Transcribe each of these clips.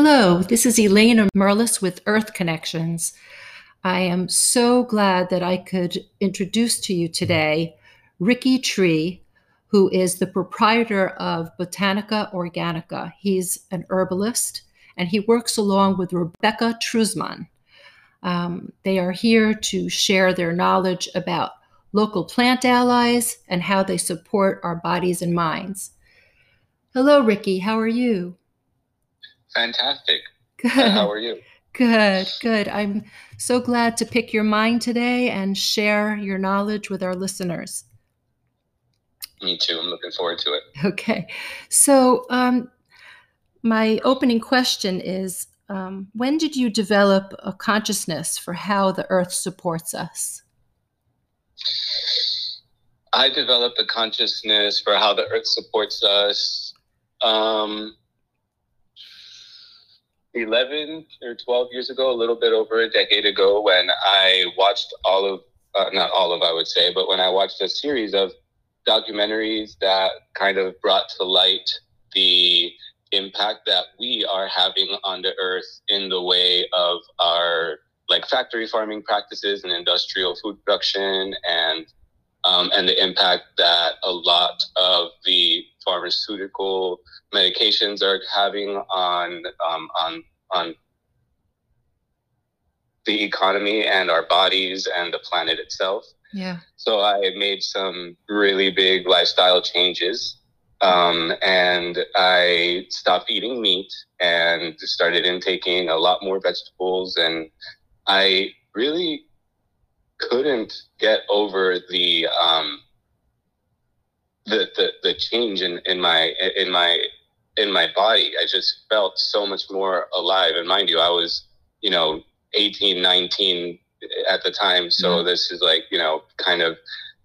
Hello, this is Elena Merlis with Earth Connections. I am so glad that I could introduce to you today Ricky Tree, who is the proprietor of Botanica Organica. He's an herbalist and he works along with Rebecca Truzman. Um, they are here to share their knowledge about local plant allies and how they support our bodies and minds. Hello, Ricky. How are you? Fantastic. Good. how are you? Good, good. I'm so glad to pick your mind today and share your knowledge with our listeners. Me too. I'm looking forward to it. Okay. So, um, my opening question is um, When did you develop a consciousness for how the earth supports us? I developed a consciousness for how the earth supports us. Um, 11 or 12 years ago, a little bit over a decade ago, when I watched all of, uh, not all of, I would say, but when I watched a series of documentaries that kind of brought to light the impact that we are having on the earth in the way of our like factory farming practices and industrial food production and um, and the impact that a lot of the pharmaceutical medications are having on um, on on the economy and our bodies and the planet itself. Yeah. So I made some really big lifestyle changes. Um, and I stopped eating meat and started intaking a lot more vegetables. And I really couldn't get over the um, the, the the change in, in my in my in my body. I just felt so much more alive. And mind you, I was, you know, 18, 19 at the time. So mm-hmm. this is like, you know, kind of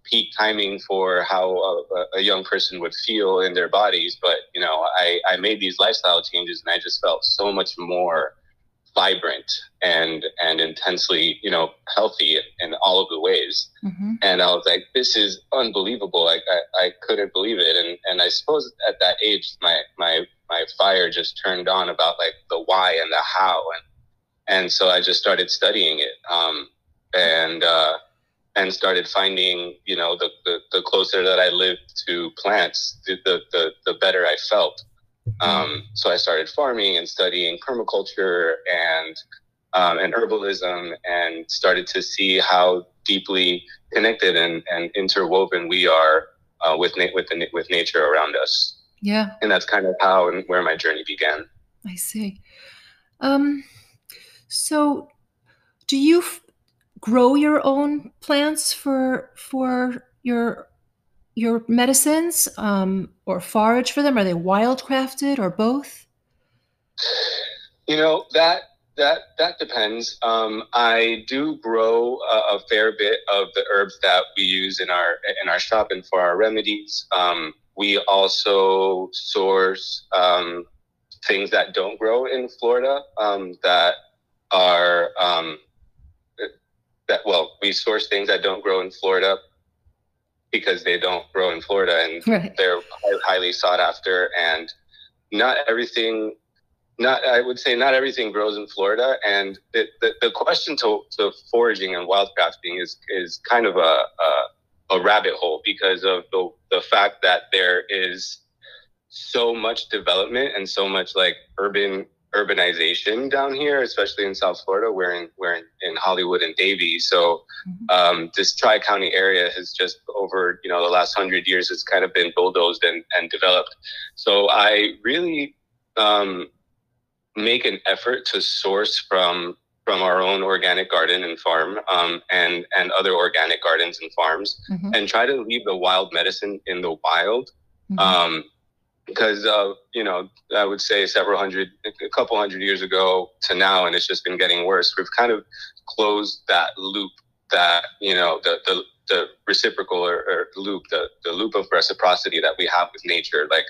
peak timing for how a, a, young person would feel in their bodies. But, you know, I, I made these lifestyle changes and I just felt so much more vibrant and and intensely you know healthy in all of the ways. Mm-hmm. and i was like this is unbelievable. Like I, I couldn't believe it. And and i suppose at that age my my my fire just turned on about like the why and the how. And and so i just started studying it um and uh and started finding you know the the, the closer that i lived to plants the, the the the better i felt um, so I started farming and studying permaculture and um, and herbalism, and started to see how deeply connected and, and interwoven we are uh, with na- with the, with nature around us. Yeah, and that's kind of how and where my journey began. I see. Um, so, do you f- grow your own plants for for your your medicines um, or forage for them? Are they wildcrafted or both? You know that that that depends. Um, I do grow a, a, fair bit of the herbs that we use in our in our shop and for our remedies. Um, we also source um, things that don't grow in Florida um, that are um, that well we source things that don't grow in Florida because they don't grow in Florida and right. they're highly sought after. And not everything, not I would say not everything grows in Florida. And the, the, the question to, to foraging and wildcrafting is is kind of a, a, a rabbit hole because of the the fact that there is so much development and so much like urban urbanization down here, especially in South Florida. We're in we're in, in Hollywood and Davie, so mm-hmm. um, this Tri County area has just over you know the last hundred years has kind of been bulldozed and, and developed. So I really um, make an effort to source from from our own organic garden and farm um, and and other organic gardens and farms mm-hmm. and try to leave the wild medicine in the wild mm-hmm. um, because uh, you know I would say several hundred, a couple hundred years ago to now, and it's just been getting worse. We've kind of closed that loop, that you know the the, the reciprocal or, or loop, the the loop of reciprocity that we have with nature. Like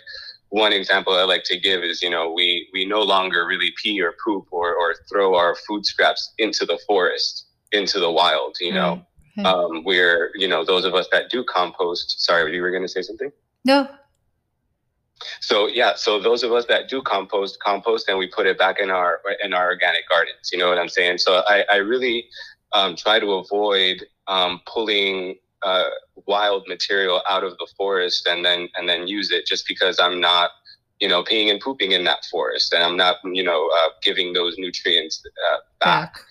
one example I like to give is you know we we no longer really pee or poop or or throw our food scraps into the forest, into the wild. You know. Mm-hmm. Um, we're, you know, those of us that do compost. Sorry, you were going to say something? No, so yeah, so those of us that do compost, compost, and we put it back in our in our organic gardens. You know what I'm saying? So I, I really um, try to avoid um, pulling uh, wild material out of the forest and then and then use it just because I'm not you know peeing and pooping in that forest and I'm not you know uh, giving those nutrients uh, back. back.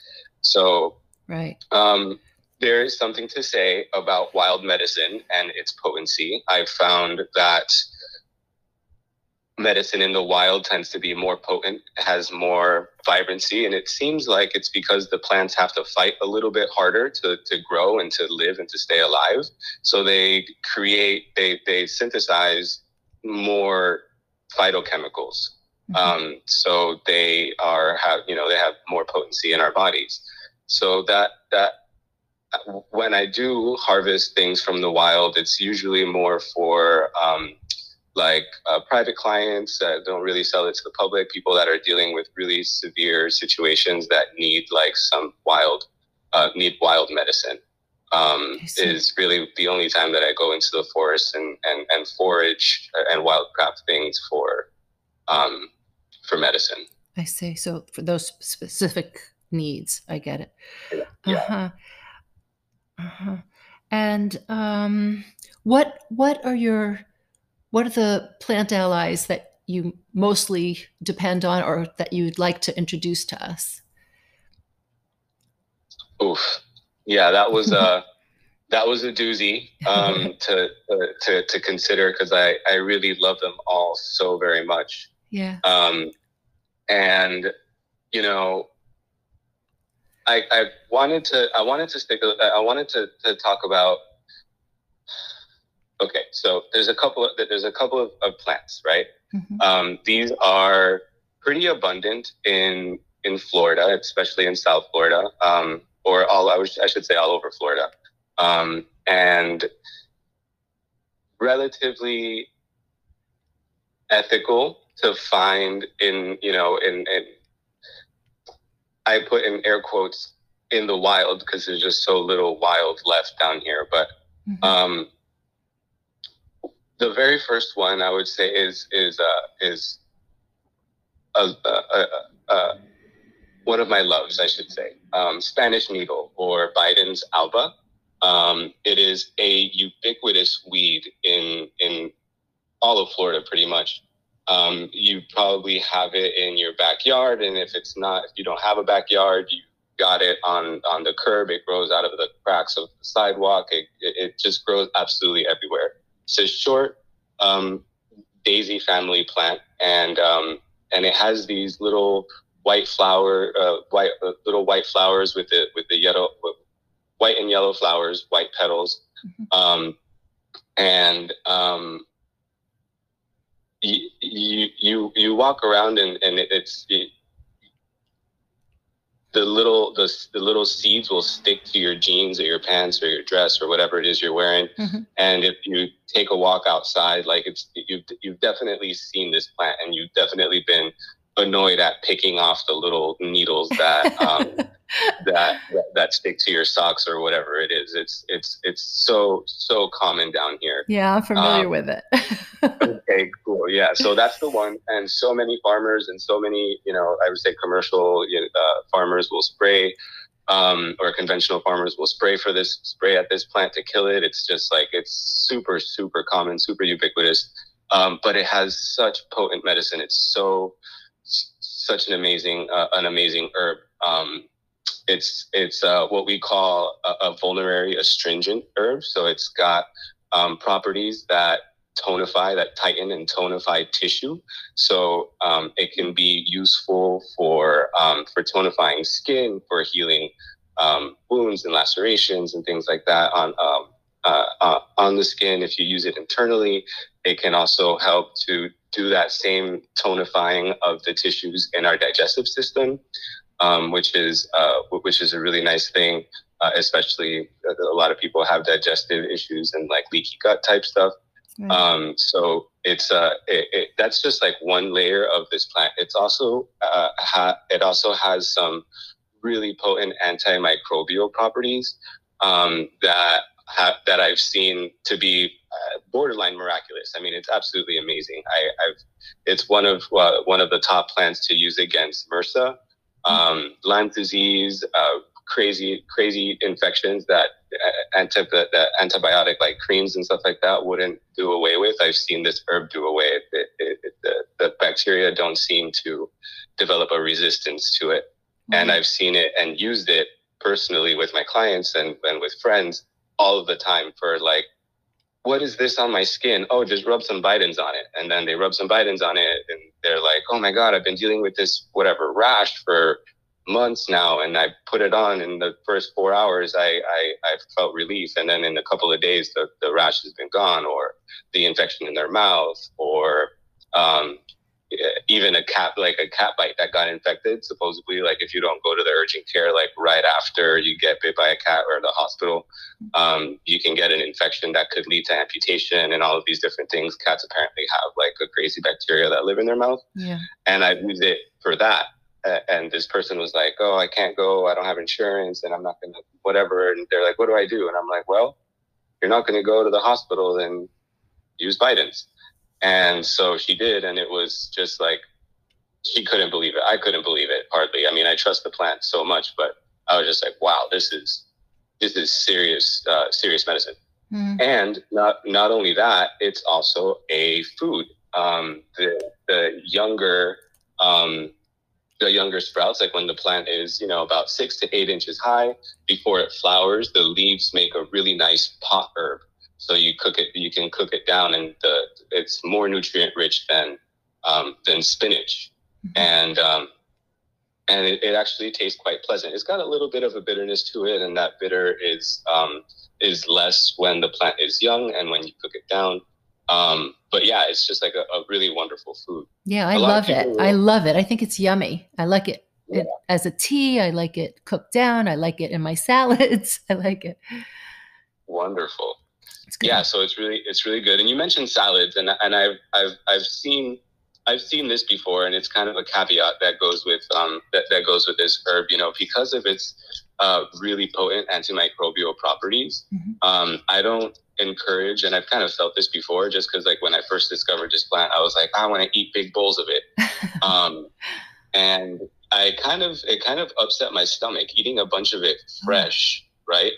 So right. Um, there is something to say about wild medicine and its potency. I've found that medicine in the wild tends to be more potent, has more vibrancy, and it seems like it's because the plants have to fight a little bit harder to, to grow and to live and to stay alive. So they create, they they synthesize more phytochemicals. Mm-hmm. Um, so they are have you know they have more potency in our bodies. So that that when I do harvest things from the wild, it's usually more for um, like uh, private clients that don't really sell it to the public, people that are dealing with really severe situations that need like some wild, uh, need wild medicine. Um, is really the only time that I go into the forest and, and, and forage and wildcraft things for, um, for medicine. I see. So for those specific needs, I get it. Yeah. Uh-huh. Uh-huh. And um, what what are your what are the plant allies that you mostly depend on or that you'd like to introduce to us? Oof. Yeah, that was a that was a doozy um, to, to to consider because I I really love them all so very much. Yeah. Um, and you know, I I wanted to I wanted to stick I wanted to to talk about Okay, so there's a couple of there's a couple of, of plants, right? Mm-hmm. Um, these are pretty abundant in in Florida, especially in South Florida, um, or all I, was, I should say all over Florida, um, and relatively ethical to find in you know in, in I put in air quotes in the wild because there's just so little wild left down here, but. Mm-hmm. Um, the very first one I would say is is uh, is a, a, a, one of my loves, I should say, um, Spanish needle or Bidens alba. Um, it is a ubiquitous weed in in all of Florida, pretty much. Um, you probably have it in your backyard, and if it's not, if you don't have a backyard, you got it on on the curb. It grows out of the cracks of the sidewalk. It it, it just grows absolutely everywhere. It's a short um, daisy family plant, and um, and it has these little white flower, uh, white uh, little white flowers with the with the yellow, white and yellow flowers, white petals, mm-hmm. um, and um, you, you you you walk around and and it's it, the little the, the little seeds will stick to your jeans or your pants or your dress or whatever it is you're wearing mm-hmm. and if you take a walk outside like it's you've, you've definitely seen this plant and you've definitely been annoyed at picking off the little needles that um, that, that, that stick to your socks or whatever it is. It's it's it's so so common down here. Yeah, I'm familiar um, with it. okay, cool. Yeah, so that's the one, and so many farmers and so many you know I would say commercial uh, farmers will spray. Um, or conventional farmers will spray for this spray at this plant to kill it. It's just like it's super, super common, super ubiquitous. Um, but it has such potent medicine. It's so such an amazing uh, an amazing herb. Um, it's it's uh, what we call a, a, vulnerary astringent herb. So it's got um, properties that tonify, that tighten and tonify tissue. So um, it can be useful for um, for tonifying skin, for healing um, wounds and lacerations and things like that on um, uh, uh, on the skin. If you use it internally, it can also help to do that same tonifying of the tissues in our digestive system, um, which is uh, which is a really nice thing. Uh, especially uh, a lot of people have digestive issues and like leaky gut type stuff. Um, so it's uh, it, it, that's just like one layer of this plant. It's also uh, ha- it also has some really potent antimicrobial properties um, that ha- that I've seen to be uh, borderline miraculous. I mean, it's absolutely amazing. I, have it's one of uh, one of the top plants to use against MRSA, um, Lyme disease, uh, crazy crazy infections that uh, anti- that antibiotic like creams and stuff like that wouldn't do away with. I've seen this herb do away. It, it, it, the, the bacteria don't seem to develop a resistance to it, mm-hmm. and I've seen it and used it personally with my clients and, and with friends all the time for like what is this on my skin? Oh, just rub some Bidens on it. And then they rub some Bidens on it and they're like, oh my God, I've been dealing with this whatever rash for months now. And I put it on in the first four hours, I, I, I felt relief. And then in a couple of days, the, the rash has been gone or the infection in their mouth or um, even a cat like a cat bite that got infected supposedly like if you don't go to the urgent care like right after you get bit by a cat or the hospital um, you can get an infection that could lead to amputation and all of these different things. Cats apparently have like a crazy bacteria that live in their mouth. Yeah. And i used it for that. And this person was like oh i can't go. I don't have insurance and i'm not gonna whatever. And they're like what do i do? And i'm like well you're not gonna go to the hospital then use Bidens and so she did, and it was just like she couldn't believe it. I couldn't believe it hardly. I mean, I trust the plant so much, but I was just like, wow, this is this is serious uh, serious medicine. Mm. And not not only that, it's also a food. Um, the the younger um, the younger sprouts, like when the plant is, you know, about six to eight inches high, before it flowers, the leaves make a really nice pot herb. So you cook it, you can cook it down, and the, it's more nutrient rich than um, than spinach, mm-hmm. and um, and it, it, actually tastes quite pleasant. It's got a little bit of a bitterness to it, and that bitter is um, is less when the plant is young and when you cook it down. Um, but yeah, it's just like a, a really wonderful food. Yeah, I love it. Will, I love it. I think it's yummy. I like it. Yeah. it as a tea. I like it cooked down. I like it in my salads. I like it. Wonderful yeah, so it's really it's really good. And you mentioned salads, and and I've I've I've seen I've seen this before, and it's kind of a caveat that goes with um that, that goes with this herb. You know, because of its uh, really potent antimicrobial properties. Mm-hmm. Um, I don't encourage, and I've kind of felt this before, just because like when I first discovered this plant, I was like, I want to eat big bowls of it, um, and I kind of it kind of upset my stomach eating a bunch of it mm. fresh, mm-hmm. right?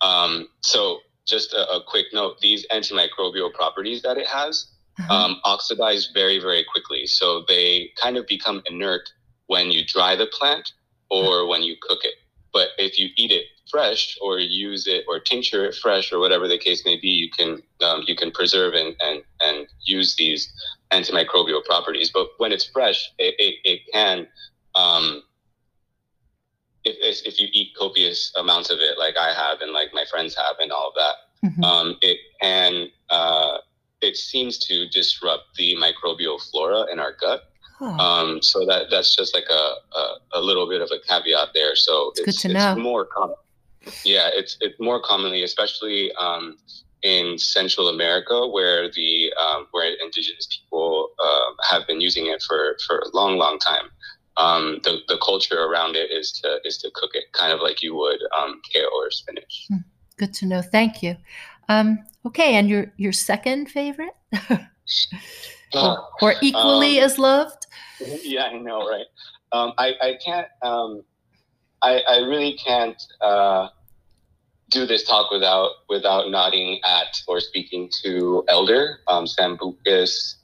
Um, so just a, a, quick note these antimicrobial properties that it has uh-huh. um, oxidize very, very quickly. So they kind of become inert when you dry the plant or uh-huh. when you cook it. But if you eat it fresh or use it or tincture it fresh or whatever the case may be, you can um, you can preserve and, and, and use these antimicrobial properties. But when it's fresh, it, it, it can um, if, if you eat copious amounts of it, like I have and like my friends have, and all of that, mm-hmm. um, it can uh, it seems to disrupt the microbial flora in our gut. Huh. Um, so that that's just like a, a, a little bit of a caveat there. So it's, it's good to know. more common. Yeah, it's it's more commonly, especially um, in Central America, where the um, where indigenous people uh, have been using it for for a long, long time um, the, the culture around it is to is to cook it kind of like you would um, kale or spinach. Hmm. Good to know. Thank you. Um, okay, and your your second favorite, or, or, equally um, as loved? Yeah, I know, right? Um, I I can't. Um, I I really can't. Uh, do this talk without without nodding at or speaking to Elder um, Sambucus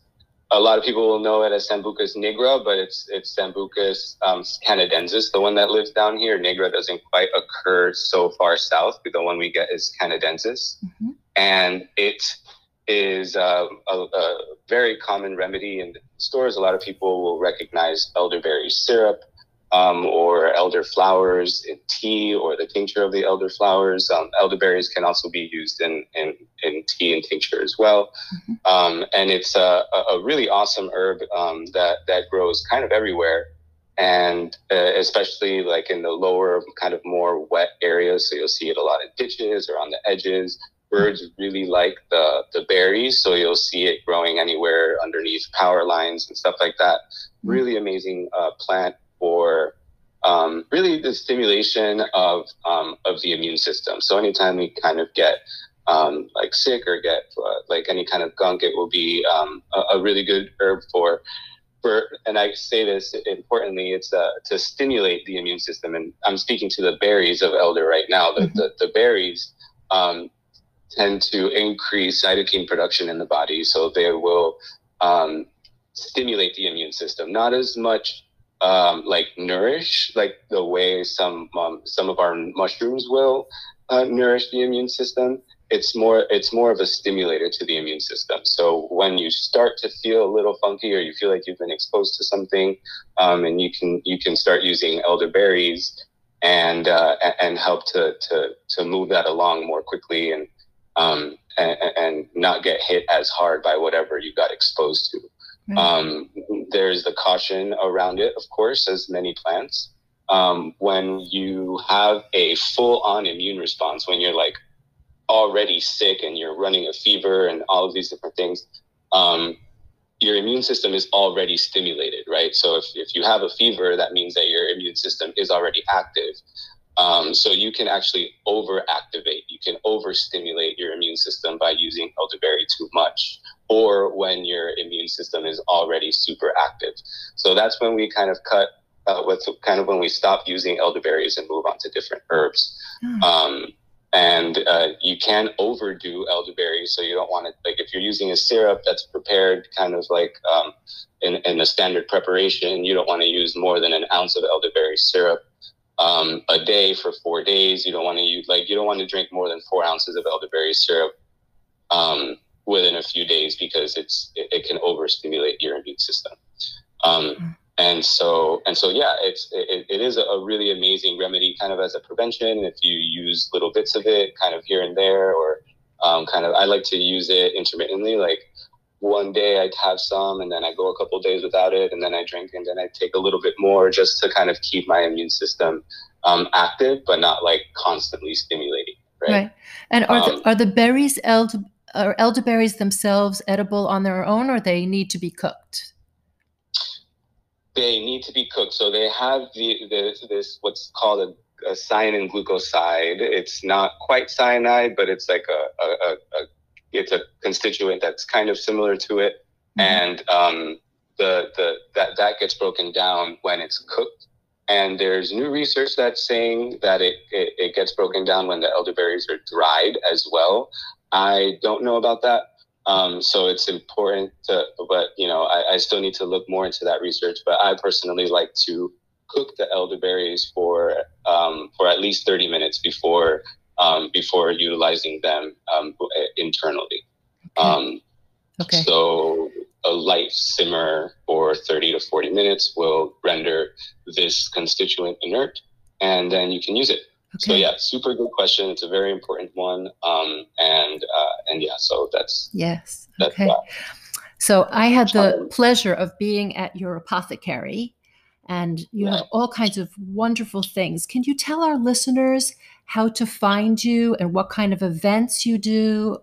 a lot of people will know it as Sambucus nigra, but it's it's Sambucus um, canadensis, the one that lives down here. Nigra doesn't quite occur so far south. The one we get is canadensis, mm-hmm. and it is uh, a, a, very common remedy in stores. A lot of people will recognize elderberry syrup um, or elder flowers in tea or the tincture of the elder flowers. Um, elderberries can also be used in, in, in tea and tincture as well. Mm-hmm. Um, and it's a, a, really awesome herb um, that, that grows kind of everywhere. And uh, especially like in the lower, kind of more wet areas. So you'll see it a lot in ditches or on the edges. Birds really like the, the berries. So you'll see it growing anywhere underneath power lines and stuff like that. Mm-hmm. Really amazing uh, plant for um, really the stimulation of um, of the immune system. So anytime we kind of get um, like sick or get uh, like any kind of gunk, it will be um, a, a, really good herb for for. And I say this importantly, it's uh, to stimulate the immune system. And I'm speaking to the berries of elder right now. The mm-hmm. the, the, berries um, tend to increase cytokine production in the body, so they will um, stimulate the immune system. Not as much um, like nourish, like the way some um, some of our mushrooms will uh, nourish the immune system. It's more it's more of a stimulator to the immune system. So when you start to feel a little funky, or you feel like you've been exposed to something, um, and you can you can start using elderberries and uh, and help to to to move that along more quickly and um, and, and not get hit as hard by whatever you got exposed to. Right. Um, there's the caution around it, of course, as many plants. Um, when you have a full on immune response, when you're like already sick and you're running a fever and all of these different things, um, your immune system is already stimulated, right? So if, if you have a fever, that means that your immune system is already active. Um, so you can actually overactivate, you can overstimulate your immune system by using elderberry too much, or when your immune system is already super active. So that's when we kind of cut. Uh, what's kind of when we stop using elderberries and move on to different herbs. Mm. Um, and uh, you can overdo elderberries, so you don't want to like if you're using a syrup that's prepared kind of like um, in, in a standard preparation, you don't want to use more than an ounce of elderberry syrup um, a day for four days. You don't want to use like you don't want to drink more than four ounces of elderberry syrup um, within a few days because it's it, it can overstimulate your immune system. Um, and so and so yeah, it's it, it is a really amazing remedy, kind of as a prevention. If you use little bits of it, kind of here and there, or um, kind of I like to use it intermittently, like one day I'd have some and then I go a couple days without it and then I drink and then I take a little bit more just to kind of keep my immune system um, active but not like constantly stimulating. Right. right. And are um, the, are the berries are elderberries themselves edible on their own or they need to be cooked? They need to be cooked. So they have the, the this what's called a, a cyanogenic glucoside. It's not quite cyanide, but it's like a, a, a it's a constituent that's kind of similar to it, mm-hmm. and um, the the that that gets broken down when it's cooked. And there's new research that's saying that it, it, it gets broken down when the elderberries are dried as well. I don't know about that. Um, so it's important to, but you know, I, I still need to look more into that research. But I personally like to cook the elderberries for um, for at least 30 minutes before um, before utilizing them um, internally. Okay. Um, okay. So a light simmer for 30 to 40 minutes will render this constituent inert, and then you can use it. Okay. So yeah, super good question. It's a very important one, um, and uh, and yeah, so that's yes. That's okay. That. So I had the pleasure of being at your apothecary, and you yeah. have all kinds of wonderful things. Can you tell our listeners how to find you and what kind of events you do?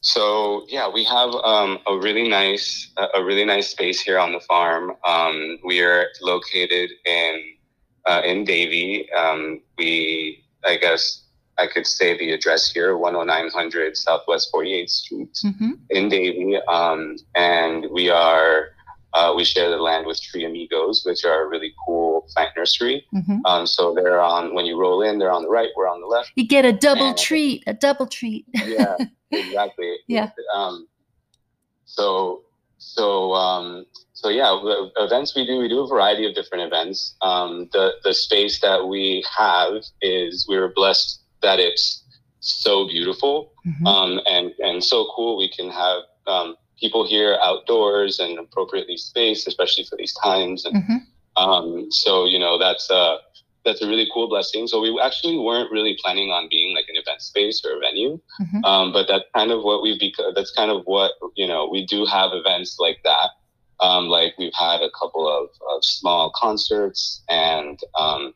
So yeah, we have um, a really nice a really nice space here on the farm. Um, we are located in uh, in Davie. Um, we I guess I could say the address here, 10900 Southwest 48th Street mm-hmm. in Davie. Um, and we are uh, we share the land with Tree Amigos, which are a really cool plant nursery. Mm-hmm. Um, so they're on when you roll in, they're on the right, we're on the left. You get a double and, treat, a double treat. yeah, exactly. Yeah. Um, so so um, so yeah, events we do we do a variety of different events. Um, the the space that we have is we were blessed that it's so beautiful mm-hmm. um, and and so cool. We can have um, people here outdoors and appropriately spaced, especially for these times. And mm-hmm. um, so, you know, that's a that's a really cool blessing. So we actually weren't really planning on being like an event space or a venue, mm-hmm. um, but that's kind of what we've become. That's kind of what you know. We do have events like that. Um, like we've had a couple of, of small concerts and um,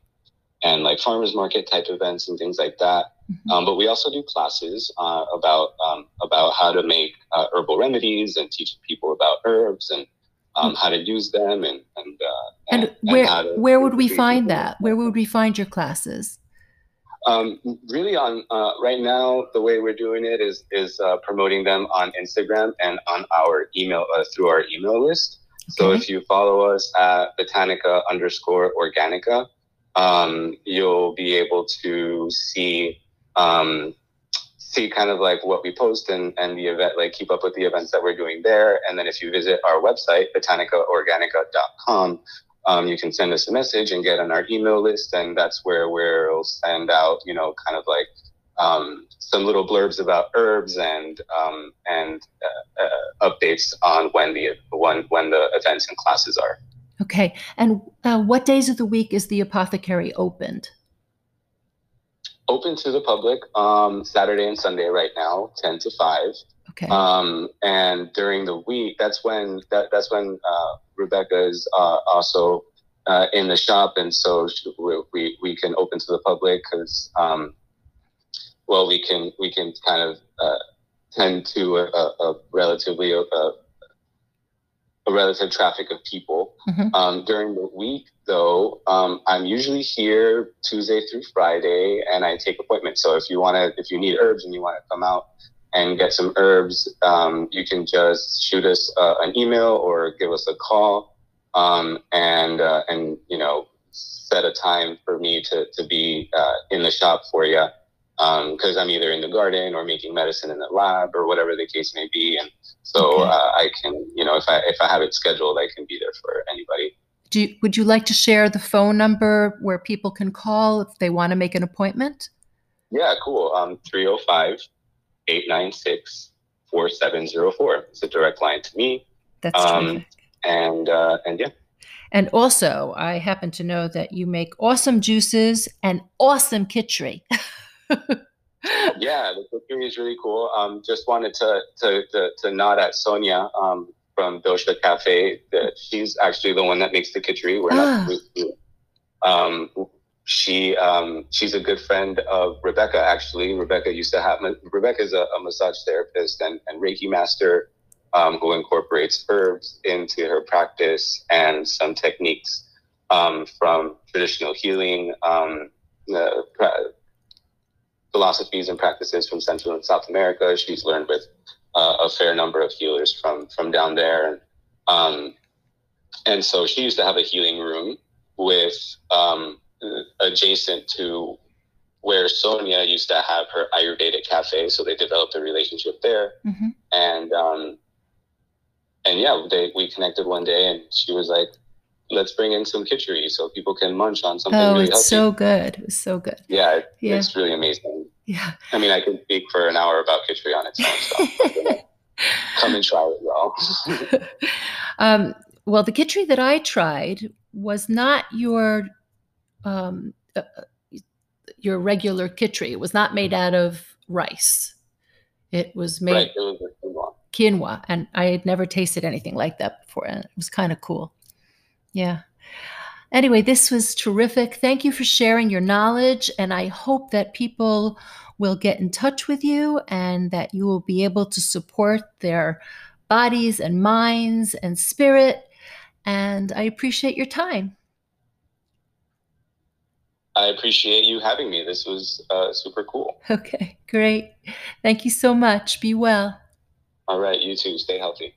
and like farmers market type events and things like that. Mm-hmm. Um, but we also do classes uh, about um, about how to make uh, herbal remedies and teach people about herbs and um, how to use them and and uh, and, and, where and where would we find that? Where would we find your classes? Um, really, on uh, right now, the way we're doing it is is uh, promoting them on Instagram and on our email uh, through our email list. Okay. So if you follow us at Botanica underscore Organica, um, you'll be able to see um, see kind of like what we post and, and the event, like keep up with the events that we're doing there. And then if you visit our website, botanicaorganica.com, um, you can send us a message and get on our email list. And that's where we'll send out, you know, kind of like um, some little blurbs about herbs and um, and uh, uh, updates on when the when when the events and classes are. Okay, and uh, what days of the week is the apothecary opened? open to the public um, Saturday and Sunday right now, ten to five. Okay. Um, and during the week, that's when that, that's when uh, Rebecca is uh, also uh, in the shop, and so we we can open to the public because um, well, we can we can kind of uh, tend to a, a relatively a, uh, a relative traffic of people. Mm-hmm. Um, during the week, though, um, I'm usually here Tuesday through Friday, and I take appointments. So if you want to, if you need herbs and you want to come out and get some herbs, um, you can just shoot us uh, an email or give us a call, um, and uh, and you know set a time for me to to be uh, in the shop for you because um, I'm either in the garden or making medicine in the lab or whatever the case may be. And so okay. uh, I can, you know, if I if I have it scheduled, I can be there for anybody. Do you, would you like to share the phone number where people can call if they want to make an appointment? Yeah, cool. Um, 305 896 4704. It's a direct line to me. That's um, terrific. And, uh, and yeah. And also, I happen to know that you make awesome juices and awesome kitchery. yeah, the cookery is really cool. Um, just wanted to, to, to, to nod at Sonia um, from Dosha Cafe. That she's actually the one that makes the kitchery. We're ah. not. Um, she um, she's a good friend of Rebecca. Actually, Rebecca used to have Rebecca is a, a massage therapist and, and Reiki master um, who incorporates herbs into her practice and some techniques um, from traditional healing. Um, uh, philosophies and practices from Central and South America. She's learned with uh, a fair number of healers from from down there, and um, and so she used to have a healing room with um, adjacent to where Sonia used to have her Ayurvedic cafe. So they developed a relationship there, mm-hmm. and um, and yeah, they we connected one day, and she was like, let's bring in some kitchery so people can munch on something oh, really it's healthy. so good. It's so good. Yeah, yeah, it's really amazing. Yeah. I mean, I could speak for an hour about kitchery on its own. So come and try it, y'all. um, well, the kitchery that I tried was not your um, uh, your regular kitchery. It was not made out of rice. It was made right, it was quinoa. quinoa, and I had never tasted anything like that before, and it was kind of cool. Yeah. Anyway, this was terrific. Thank you for sharing your knowledge, and I hope that people will get in touch with you and that you will be able to support their bodies and minds and spirit. And I appreciate your time. I appreciate you having me. This was uh, super cool. Okay, great. Thank you so much. Be well. All right, you too. Stay healthy.